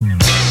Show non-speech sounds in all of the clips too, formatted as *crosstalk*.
Mm-hmm.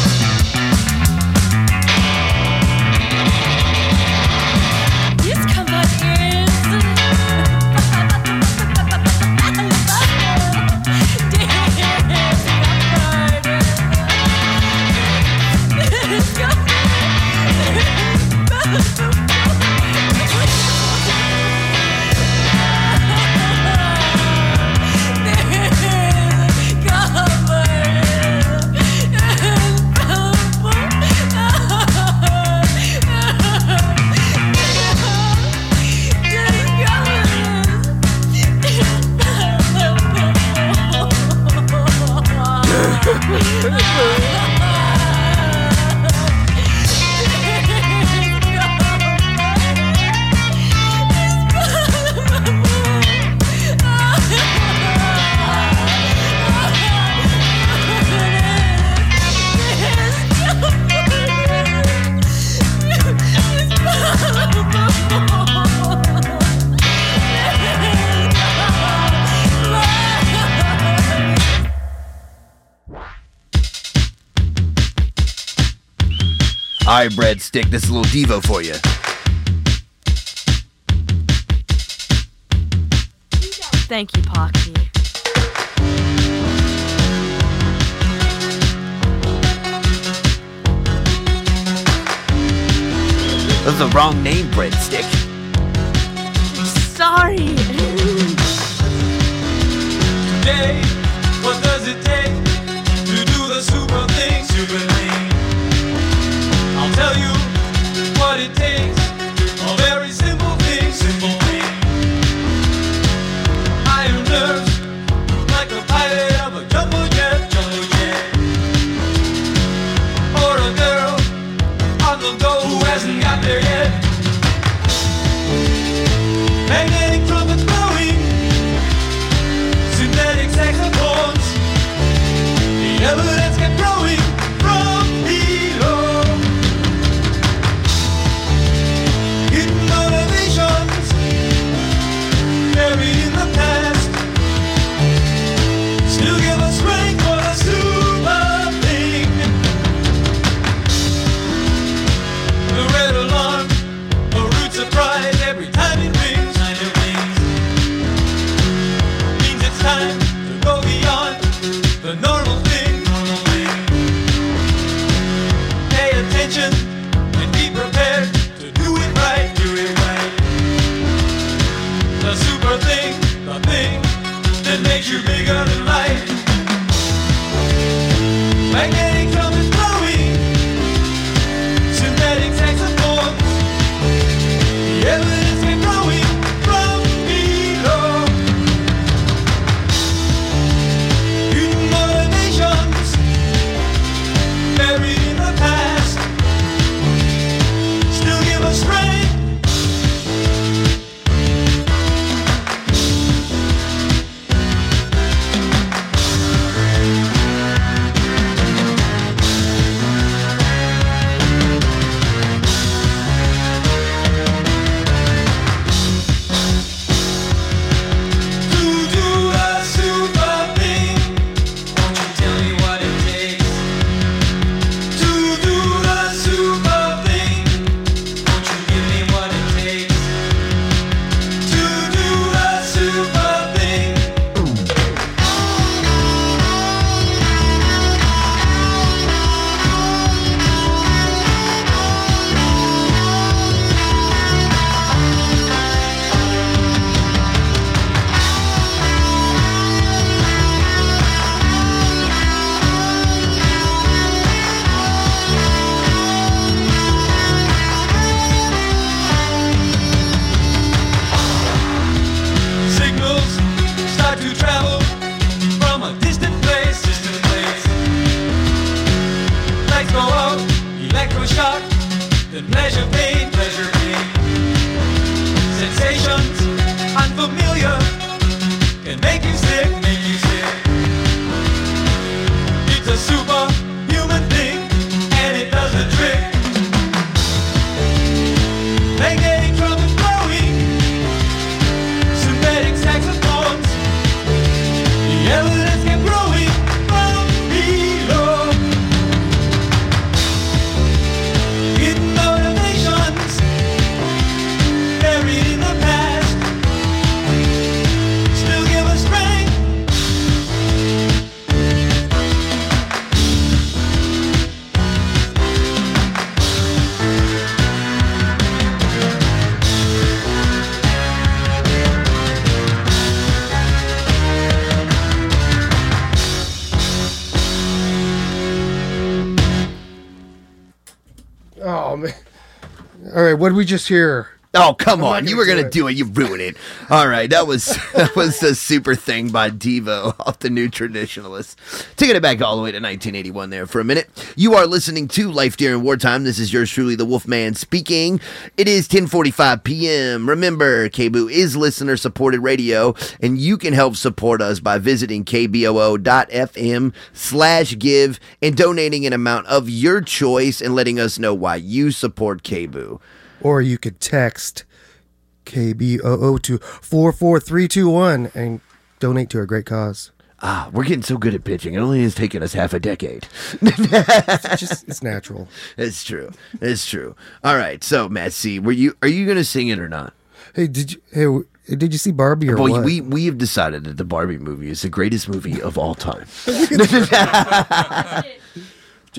stick. This little Devo for you. Thank you, Pocky. That's the wrong name, breadstick. Man. All right, what did we just hear? Oh come not on! You were gonna it. do it. You ruined it. All right, that was *laughs* that was the super thing by Devo *laughs* off the New Traditionalists. Taking it back all the way to 1981 there for a minute. You are listening to Life During Wartime. This is yours truly, the Wolfman speaking. It is 10:45 p.m. Remember, KBOO is listener supported radio, and you can help support us by visiting kboo.fm slash give and donating an amount of your choice and letting us know why you support KBOO. Or you could text KBOO to 44321 and donate to a great cause. Ah, we're getting so good at pitching. It only has taken us half a decade. It's just it's natural. *laughs* It's true. It's true. All right. So, Matt C, were you are you going to sing it or not? Hey, did you hey w- did you see Barbie or Well, what? we we have decided that the Barbie movie is the greatest movie of all time. *laughs* *laughs*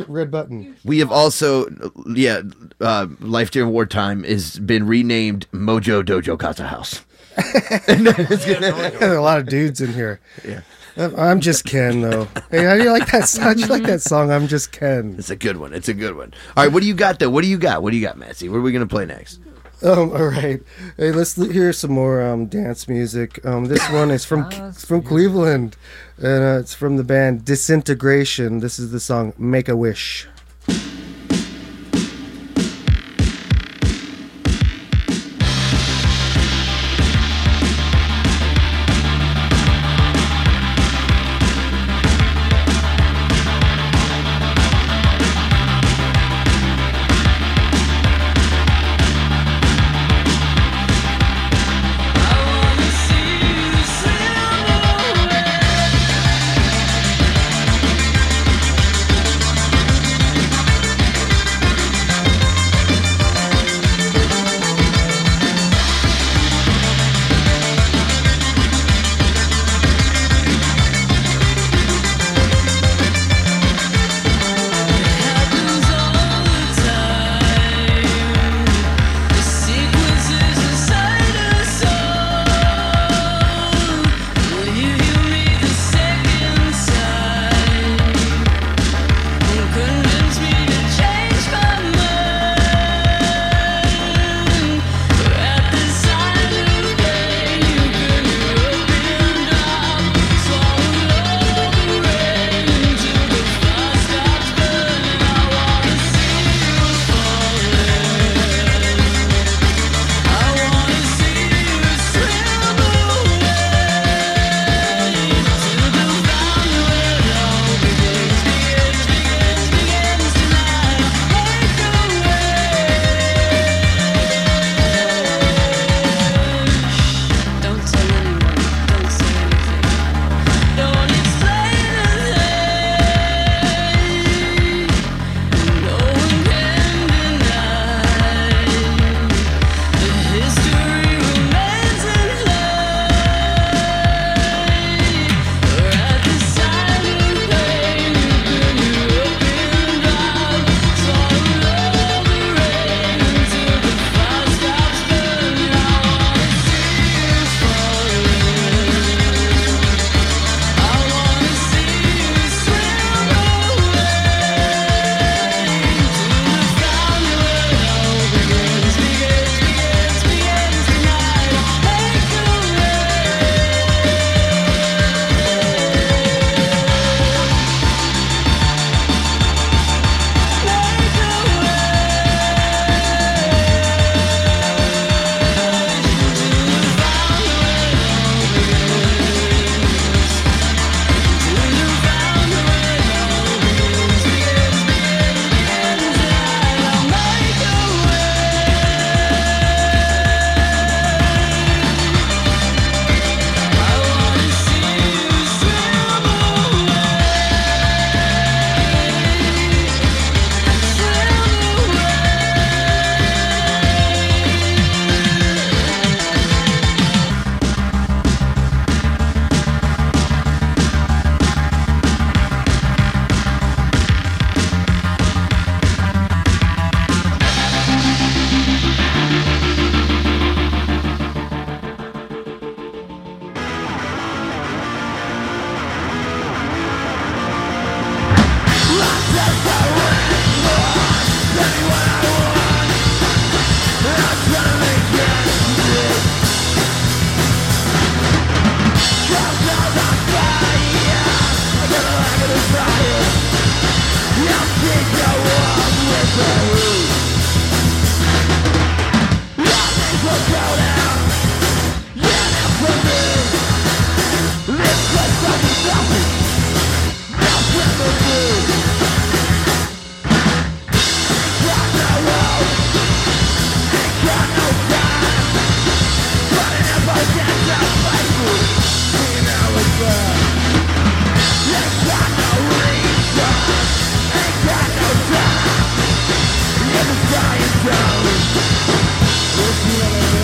Red button. We have also, yeah, uh, Life During Wartime has been renamed Mojo Dojo Casa House. *laughs* There are a lot of dudes in here. Yeah. I'm- I'm just Ken though. Hey, how do you like that song? How'd you like that song? I'm just Ken. It's a good one. It's a good one. All right. What do you got though? What do you got? What do you got, Matt C? What are we going to play next? *laughs* Um, all right. Hey, let's hear some more um, dance music. Um, this *coughs* one is from it's from Cleveland, and uh, it's from the band Disintegration. This is the song "Make a Wish." Listen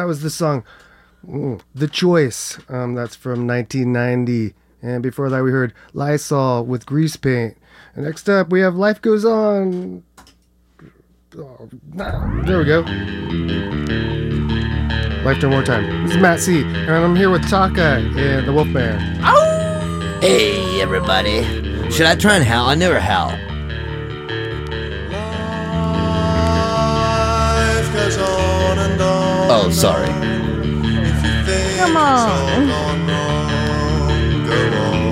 That was the song mm, The Choice. Um, that's from 1990. And before that, we heard Lysol with Grease Paint. And next up, we have Life Goes On. Oh, nah, there we go. Life During Wartime. This is Matt C. And I'm here with Taka and the Wolf Wolfman. Hey, everybody. Should I try and howl? I never howl. On. Sorry. Come on. Go on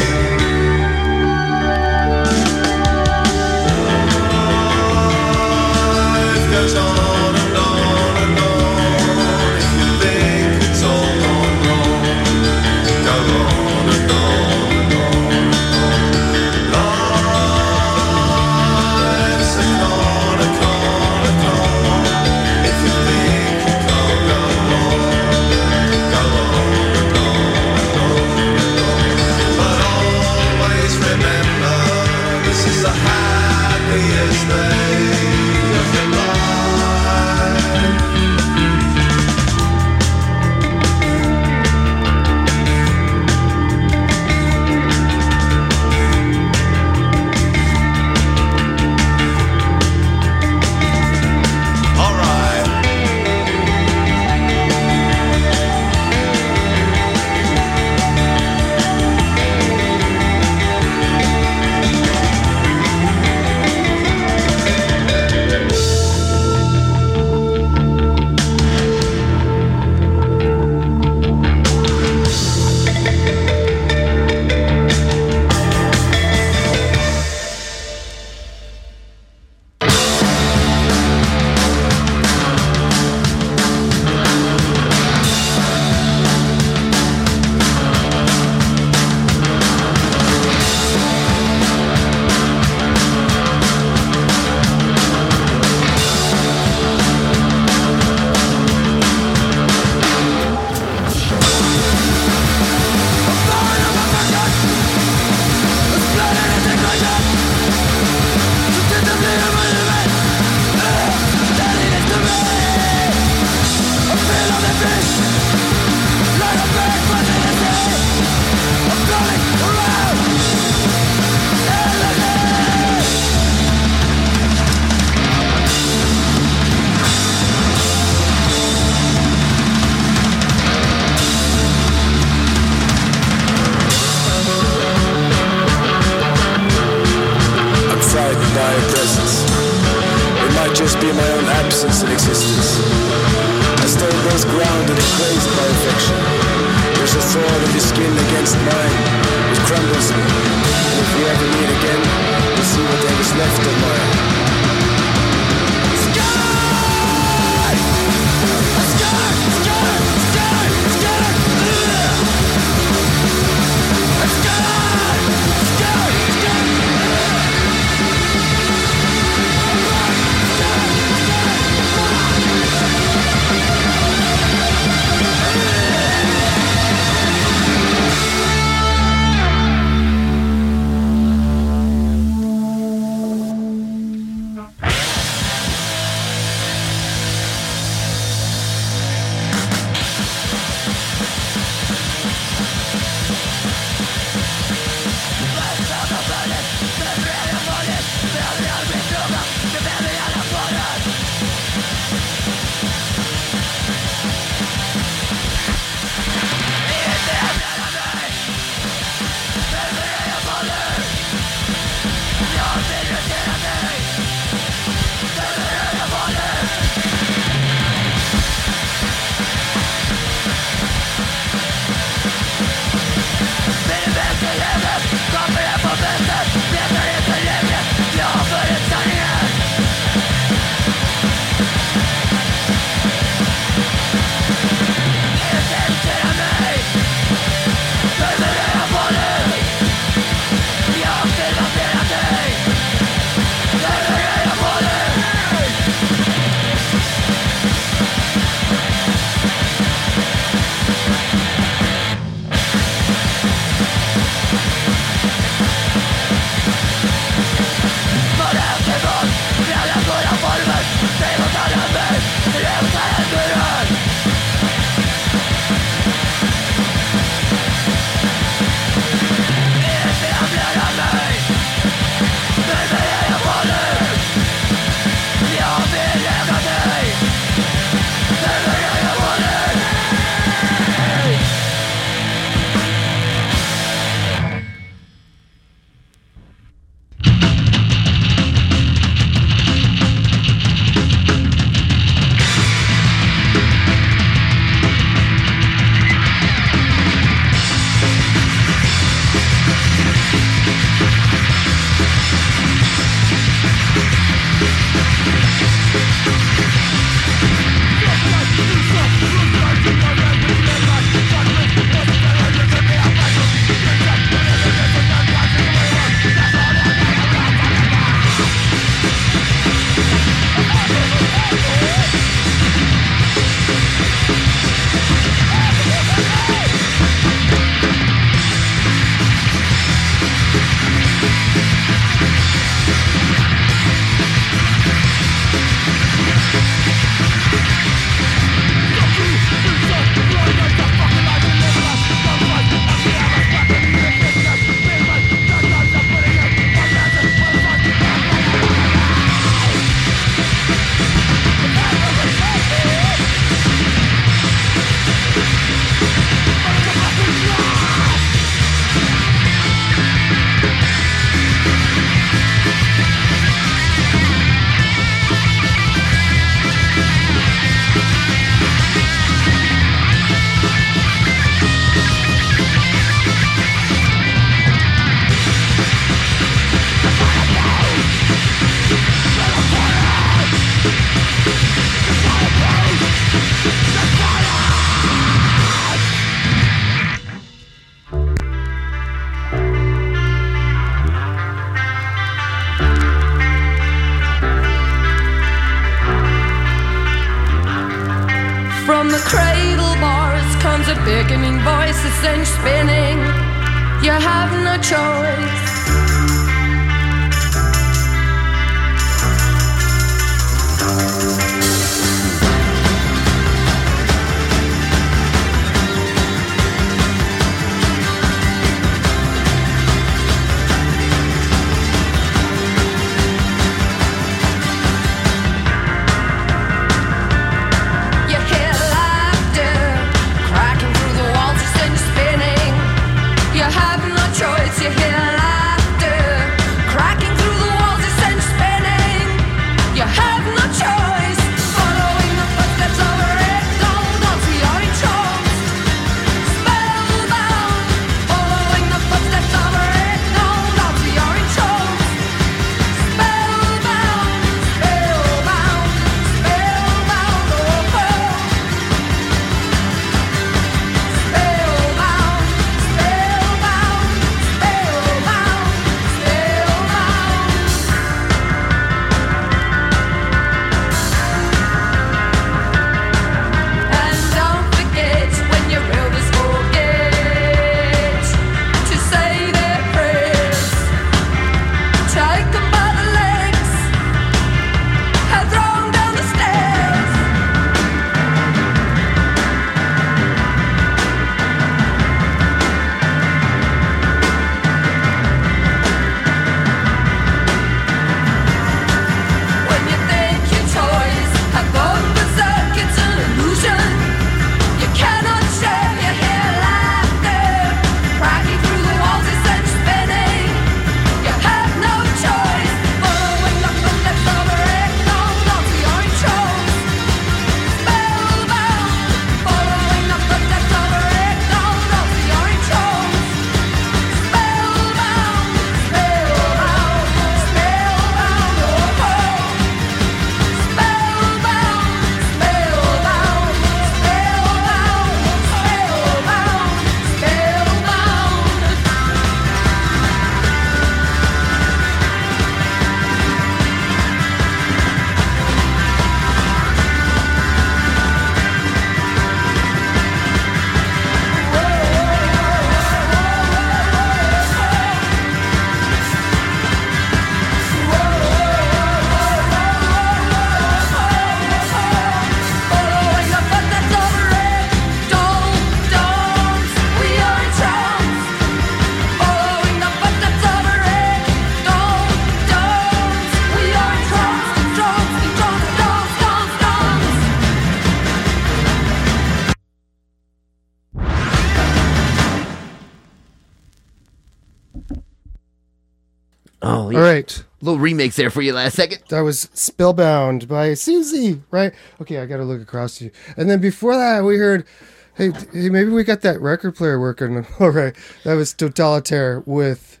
right. Little remix there for you last second. That was Spellbound by Siouxsie, right? Okay, I got to look across to you. And then before that, we heard, hey, hey, maybe we got that record player working. *laughs* All right. That was Totalitaire with,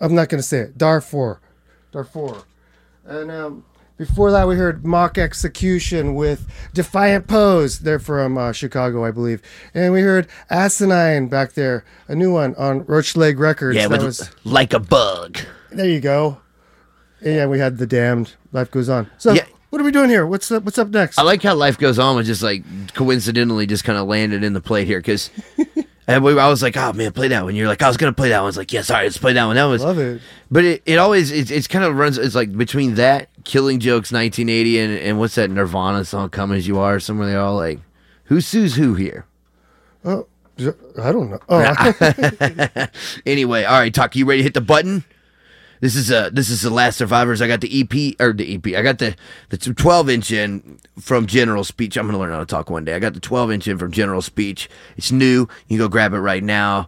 I'm not going to say it, Darfur. Darfur. And um, before that, we heard Mock Execution with Defiant Pose. They're from uh, Chicago, I believe. And we heard Asinine back there, a new one on Roach Leg Records. Yeah, that with was, like a bug. there you go. Yeah, we had The Damned. Life goes on. So, Yeah. what are we doing here? What's up, what's up next? I like how life goes on was just like coincidentally just kind of landed in the plate here because *laughs* and we, I was like, oh man, play that one. You're like, I was gonna play that one. I was like, yeah, sorry, let's play that one. That was Love it. But it, it always it, it's kind of runs. It's like between that Killing Jokes 1980 and and what's that Nirvana song Come as You Are. Somewhere they all like, who sues who here? Oh, I don't know. Oh, *laughs* Anyway, all right, Talk. You ready to hit the button? This is uh this is the last survivors. I got the EP or the EP. I got the the 12 inch in from General Speech. I'm gonna learn how to talk one day. I got the 12 inch in from General Speech. It's new. You can go grab it right now.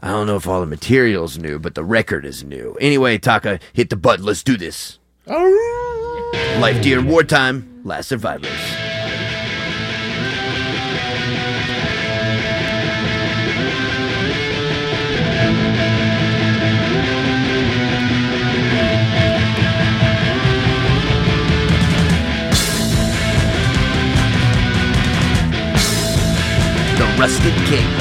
I don't know if all the material's new, but the record is new. Anyway, Taka, hit the button. Let's do this. Life Dear Wartime, Last Survivors. Rusted King.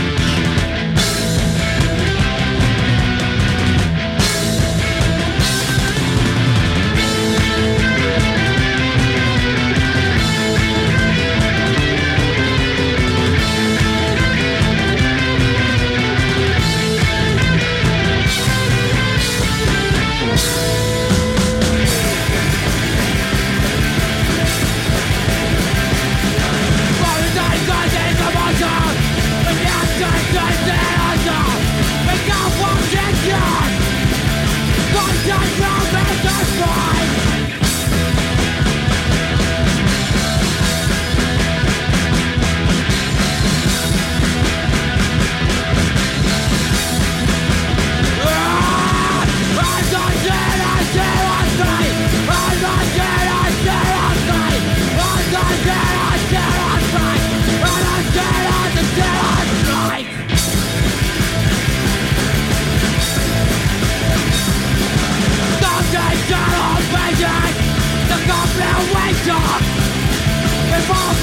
All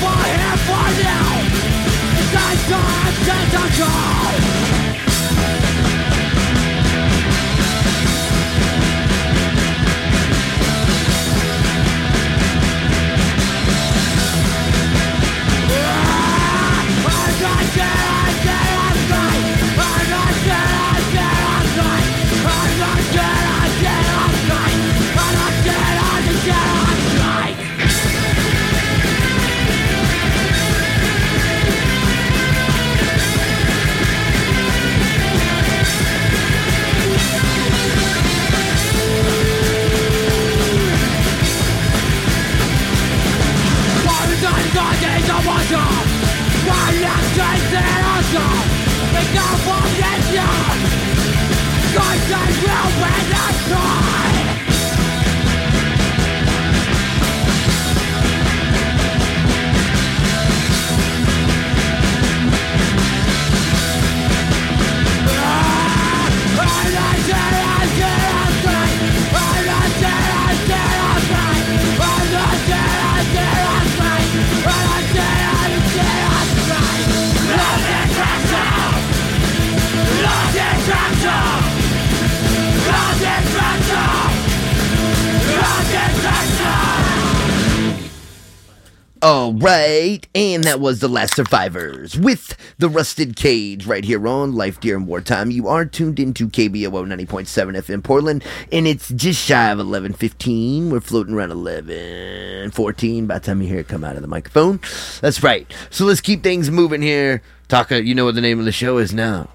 that was the last survivors with the rusted cage right here on Life During Wartime. You are tuned into KBOO 90.7 FM Portland, and it's just shy of 11:15. We're floating around 11:14 by the time you hear it come out of the microphone. That's right. So let's keep things moving here. Taka, you know what the name of the show is now.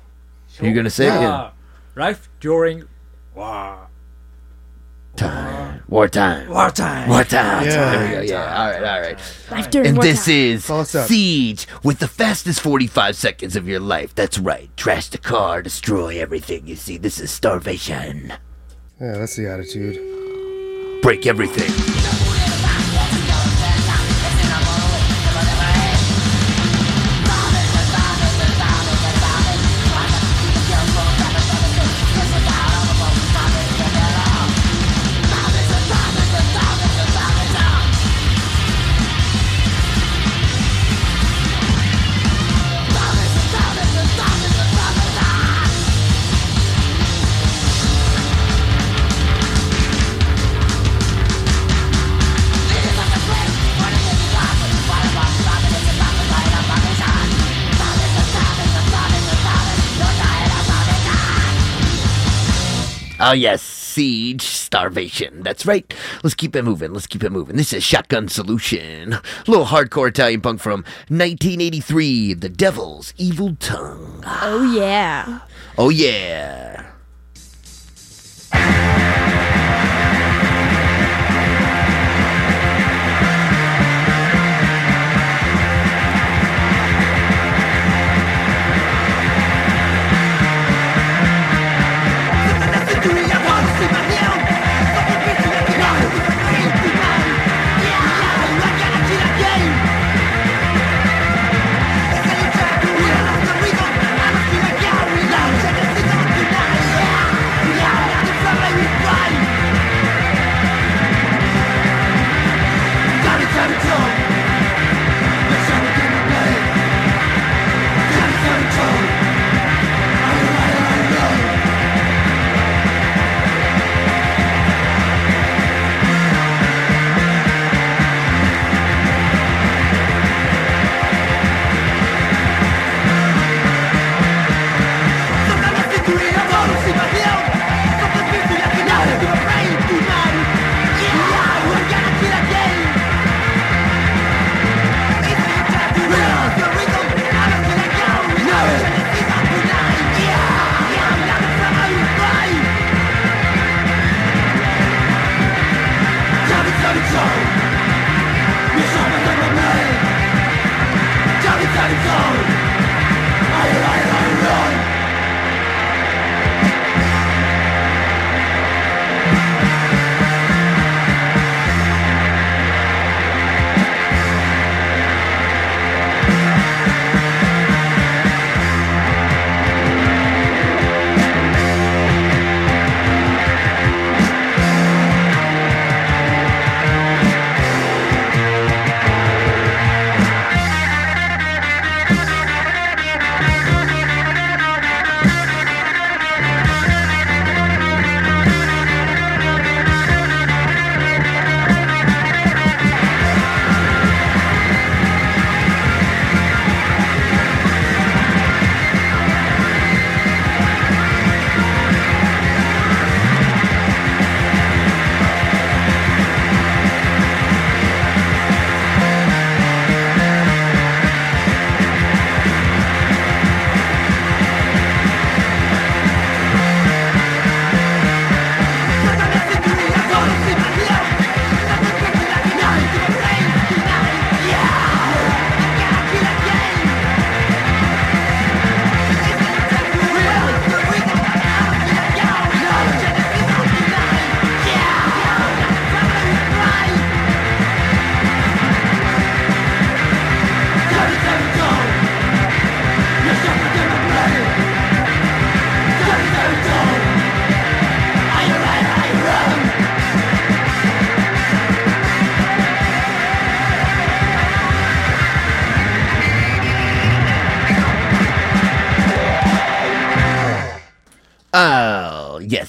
You're gonna say it? Yeah. Uh, Life during war. War time. Wartime. Wartime. Wartime. Yeah. There we go. Yeah. All right. All right. Life during And wartime. this is Call us up. Siege with the fastest 45 seconds of your life. That's right. Trash the car, destroy everything you see. This is starvation. Yeah, that's the attitude. Break everything. Oh, yes, siege starvation. That's right. Let's keep it moving. Let's keep it moving. This is Shotgun Solution. A little hardcore Italian punk from 1983 The Devil's Evil Tongue. Oh yeah. Oh, yeah.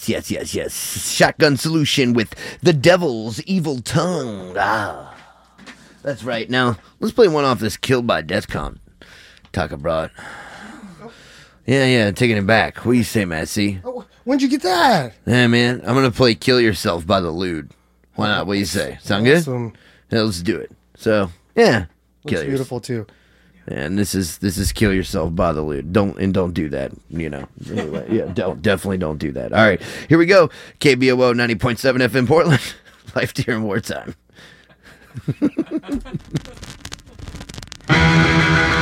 Yes, yes, yes, yes. Shotgun Solution with The Devil's Evil Tongue. Ah. That's right. Now, let's play one off this Killed by Deathcom. Talk about. Yeah, yeah, taking it back. What do you say, Massey? Oh, when'd you get that? Yeah, man, I'm gonna play "Kill Yourself" by the Lewd. Why not? What do you say? Sound good? Yeah, let's do it. So, yeah, Looks Yourself. beautiful too. And this is this is "Kill Yourself" by the Lewd. Don't and don't do that. You know. Anyway, yeah, *laughs* don't definitely don't do that. All right, here we go. KBOO ninety point seven FM Portland. *laughs* Life during wartime. *laughs*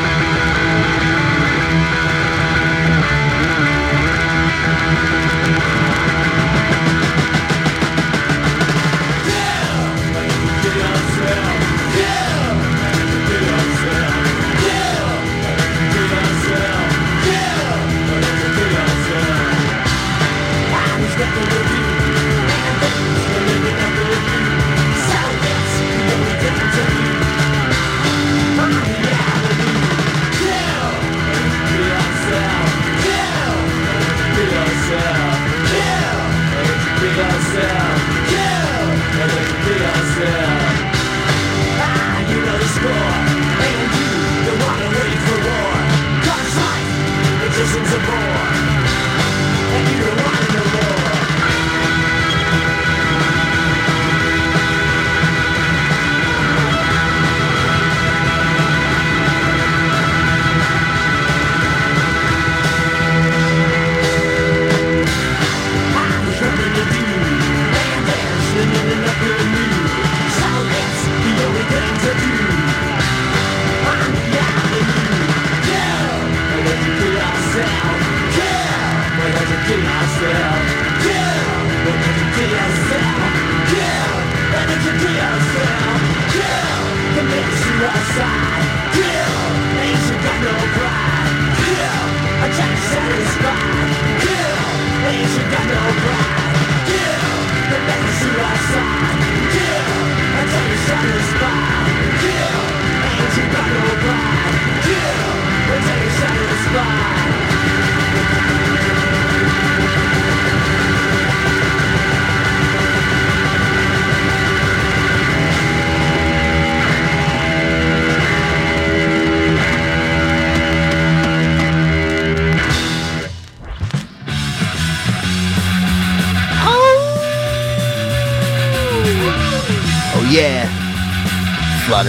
Citizens of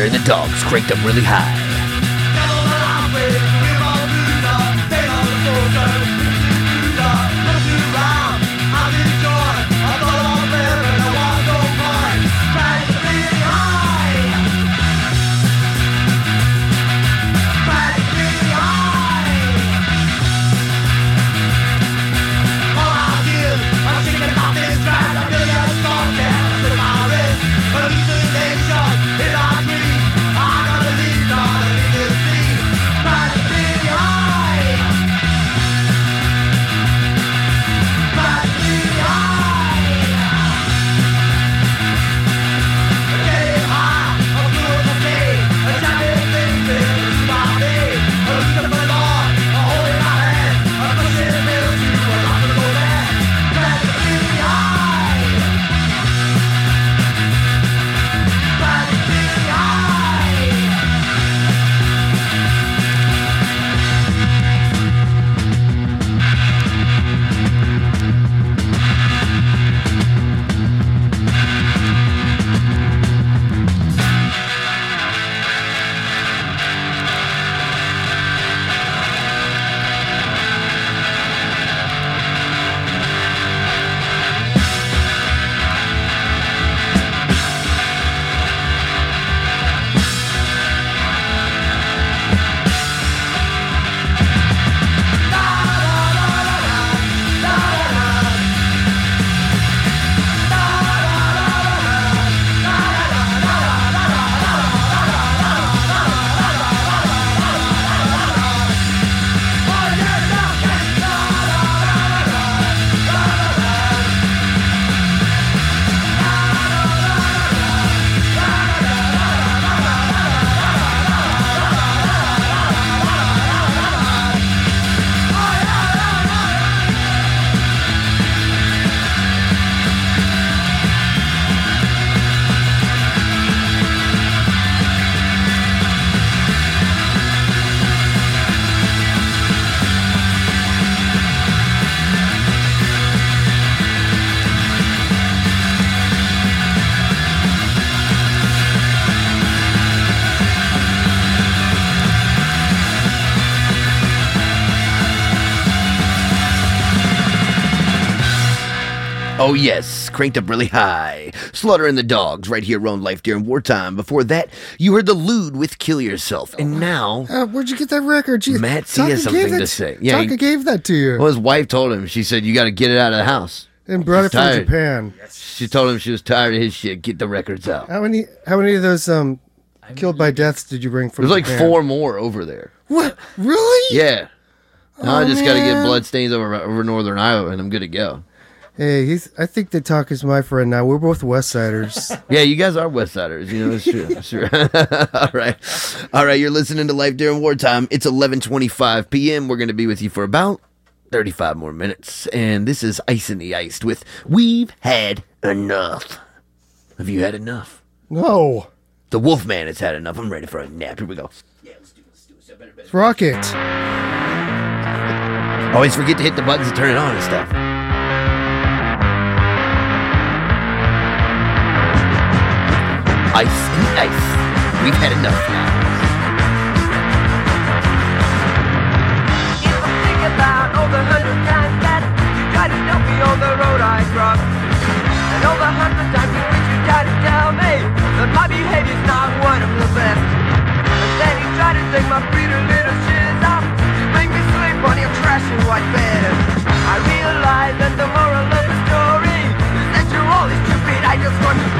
and the dogs cranked them really high. Oh, yes, cranked up really high. Slaughter and the Dogs, right here on Life During Wartime. Before that, you heard the Lewd with Kill Yourself. And now, Uh, where'd you get that record? Jeez, Matt C has something to say. Yeah, Taka he- gave that to you well, his wife told him, she said, You got to get it out of the house. and brought She's it from tired. Japan. She told him she was tired of his shit. Get the records out. How many? How many of those um killed by deaths did you bring from? Japan? There's like four more over there. What? Really? Yeah. Now I Oh, just got to get man. bloodstains over over Northern Iowa, and I'm good to go. Hey, he's. I think that Talk is my friend now. We're both West Siders. *laughs* Yeah, you guys are West Siders. You know, it's true. It's true. *laughs* All right. All right. You're listening to Life During Wartime. It's 11.25 p.m. We're going to be with you for about 35 more minutes. And this is Ice in the Iced with We've Had Enough. Have you had enough? no, The Wolfman has had enough. I'm ready for a nap. Here we go. it's Rocket. Always forget to hit the buttons to turn it on and stuff. Ice and ice. We've had enough now. I think about all the hundred times that you tried to dump me on the road I crossed, and all the hundred times in which you tried to tell me that my behavior's not one of the best, and then you tried to take my pretty little shoes off to make me sleep on your trashy white bed. I realize that the moral of the story is that you're all stupid. I just want to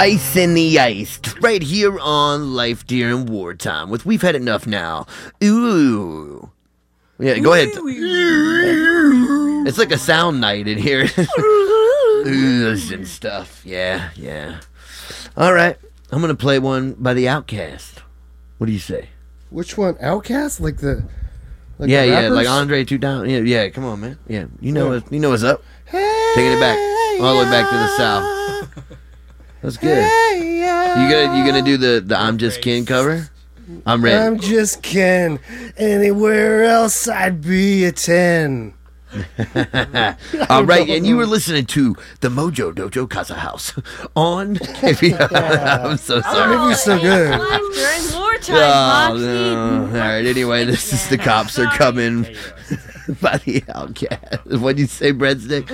Ice in the Ice, right here on Life During Wartime with We've Had Enough Now. Ooh. Yeah, go ahead. It's like a sound night in here. *laughs* Oohs and stuff. Yeah, yeah. All right. I'm going to play one by the Outcast. What do you say? Which one? Outcast? Like the. Like yeah, yeah, like? Andre 2000. Yeah, yeah, come on, man. Yeah, you know Yeah. what, you know what's up. Taking it back all the way back to the south. That's good. You gonna you gonna do the the I'm just Ken cover? I'm ready. I'm just Ken. Anywhere else, I'd be a 10. *laughs* All right, and you were listening to the Mojo Dojo Casa House on. *laughs* *laughs* I'm so sorry. Oh, Maybe so good. Life during wartime, Oh, no. All right. Anyway, this is the cops are coming by the outcast. What'd you say, breadstick?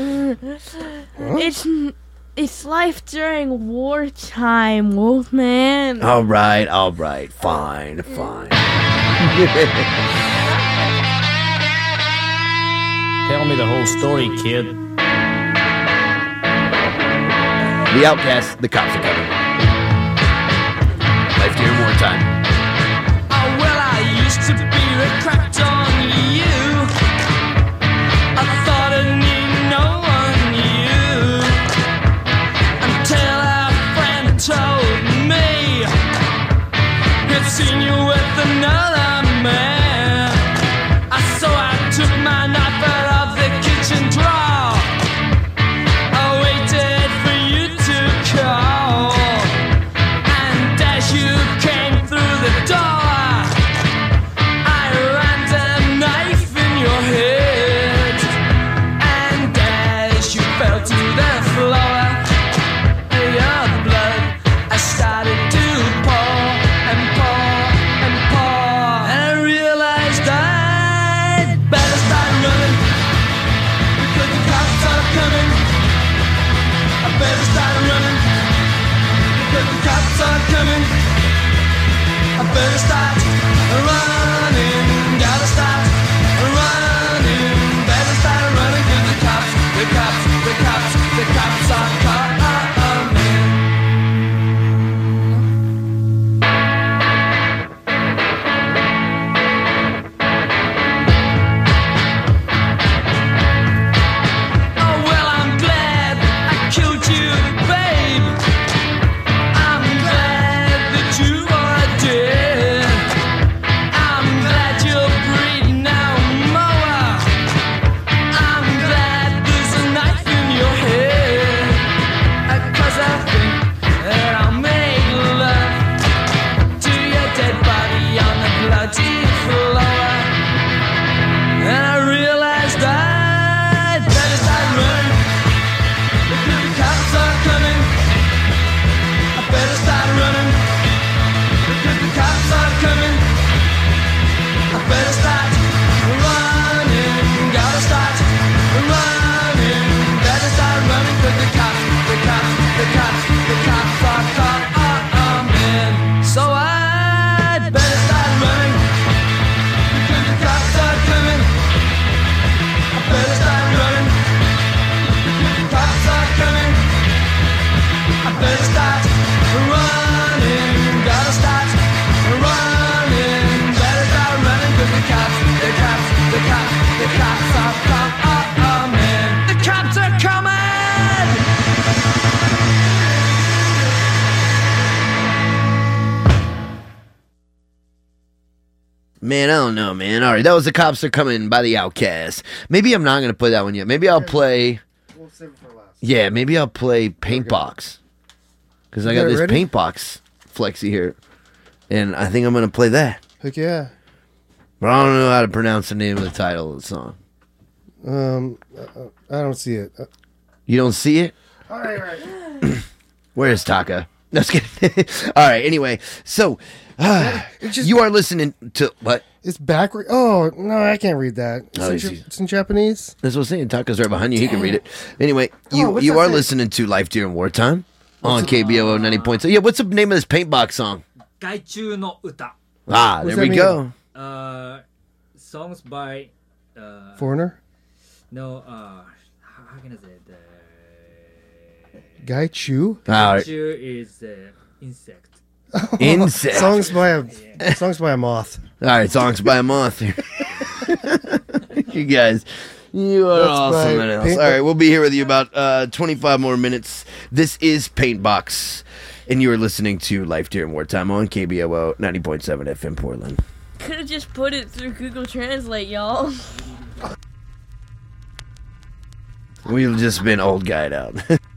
It's it's life during wartime, Wolfman. All right, all right, fine, fine. *laughs* Tell me the whole story, kid. The outcast, the cops are coming. Life during wartime. All right, that was the cops are coming by the Outcast. Maybe I'm not gonna play that one yet. Maybe I'll play. We'll save it for last. Yeah, maybe I'll play Paintbox because I got this ready? Paintbox flexi here, and I think I'm gonna play that. Heck yeah. But I don't know how to pronounce the name of the title of the song. Um, uh, I don't see it. Uh, You don't see it? all right, all right. *clears throat* Where's Taka? *laughs* No, just kidding. *laughs* All right. Anyway, so *sighs* uh, you are listening to what? It's backward. Oh no, I can't read that. It's, oh, in, it's in, Japanese. That's what I'm saying. Taka's right behind you. Damn. He can read it. Anyway, you oh, you are thing? listening to Life During Wartime what's on? KBOO ninety yeah, what's the name of this paint box song? Gaichu no Uta. Ah, there we mean? go. Uh, songs by uh, Foreigner. No, uh, how can I say it? Uh, Gaichu. Gaichu is uh, insect. Insect. Songs by a songs by a moth. All right, songs by a month. *laughs* you guys, you are That's awesome. by and else. Paint- All right, we'll be here with you about uh, 25 more minutes. This is Paintbox, and you are listening to Life During Wartime on KBOO 90.7 FM Portland. Could have just put it through Google Translate, y'all. We've just been old guyed out. *laughs*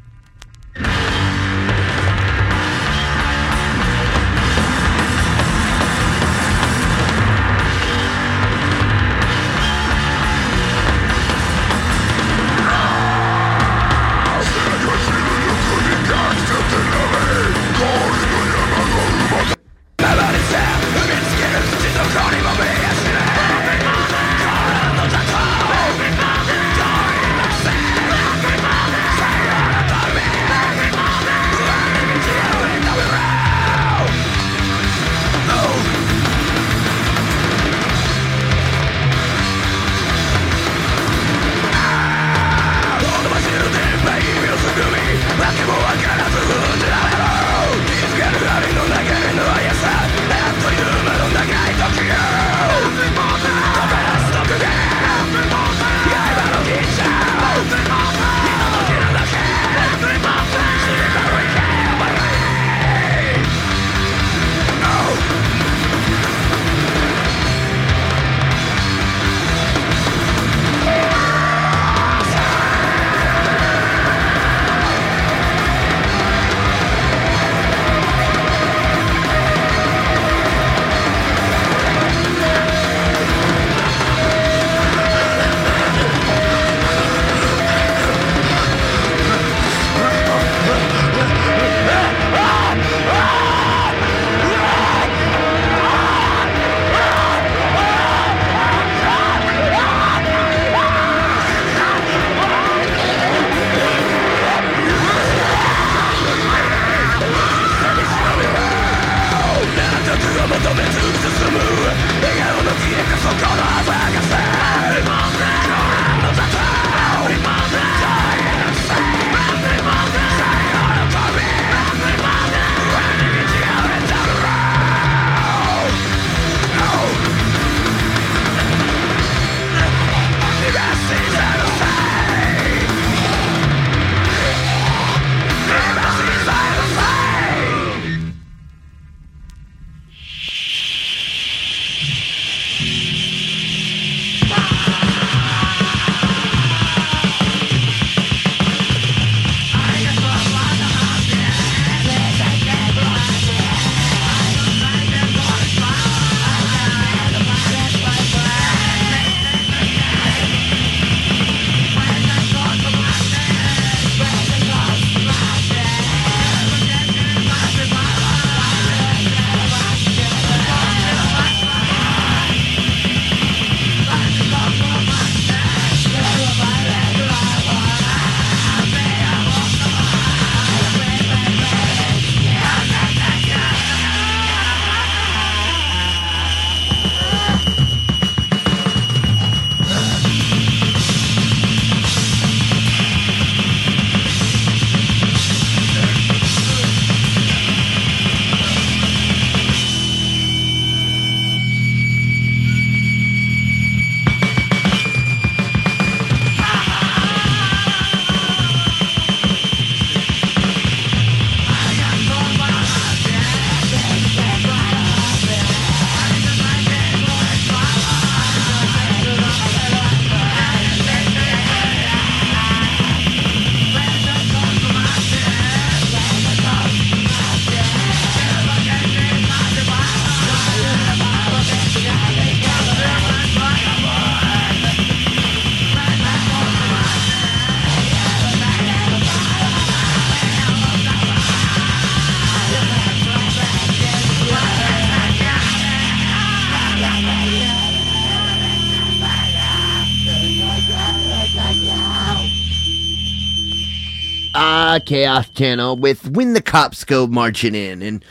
Chaos Channel with When the Cops Go Marching In. And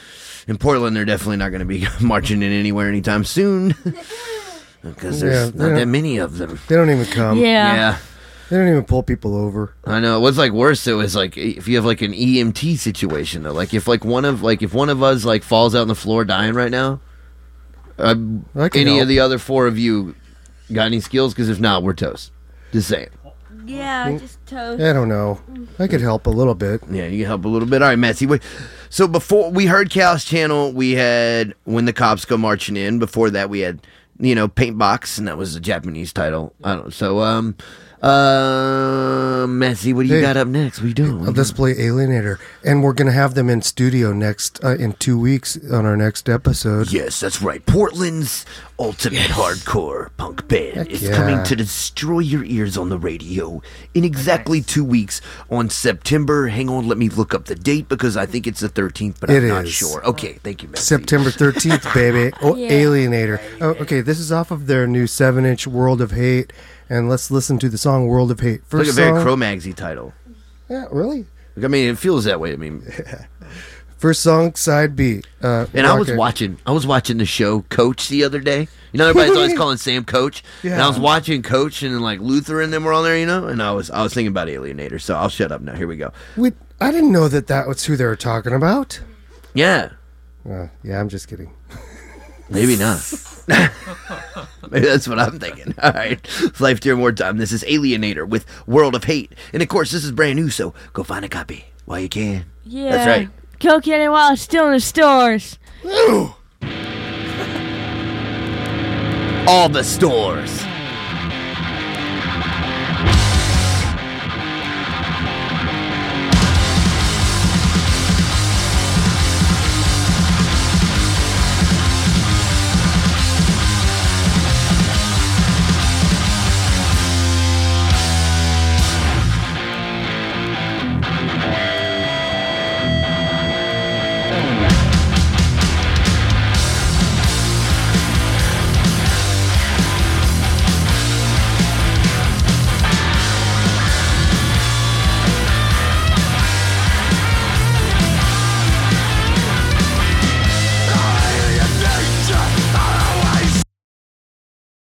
in Portland, they're definitely not going to be *laughs* marching in anywhere anytime soon. *laughs* Because there's Yeah, not that many of them. They don't even come. Yeah. Yeah. They don't even pull people over. I know. What's like worse though is like if you have like an EMT situation though. Like if like one of like if one of us like falls out on the floor dying right now, uh, any help. of the other four of you got any skills? Because if not, we're toast. Just saying. Yeah, just toast. I don't know. I could help a little bit. Yeah, you can help a little bit. All right, Messy. Wait. So before we heard Chaos Channel, we had When the Cops Go Marching In. Before that, we had you know Paint Box, and that was a Japanese title. I don't. So um, uh, Messy, what do you Hey. got up next? What are you doing? What are I'll you doing? display Alienator, and we're gonna have them in studio next uh, in two weeks on our next episode. Yes, that's right. Portland's ultimate hardcore punk band Heck is yeah. coming to destroy your ears on the radio in exactly two weeks on September. Hang on, let me look up the date because I think it's the 13th, but It I'm not is. sure. Okay, thank you, Messy. September 13th, baby. *laughs* Oh, Yeah. Alienator. Oh, okay, this is off of their new 7 inch World of Hate. And let's listen to the song World of Hate. First It's like a very song. Cro-Magsy title. yeah, really? Like, I mean, it feels that way. I mean, *laughs* First song, side B. Uh, and I was Rocket. watching, I was watching the show Coach the other day. You know, everybody's always *laughs* calling Sam Coach, Yeah. and I was watching Coach, and then like Luther and them were on there, you know, and I was, I was thinking about Alienator. So I'll shut up now. Here we go. We, I didn't know that that was who they were talking about. Yeah, Uh, yeah, I'm just kidding. maybe not. *laughs* *laughs* Maybe that's what I'm thinking. *laughs* All right. It's Life Dear More Time. This is Alienator with World of Hate. And of course, this is brand new, so go find a copy while you can. Yeah. That's right. Go get it while it's still in the stores. *laughs* All the stores.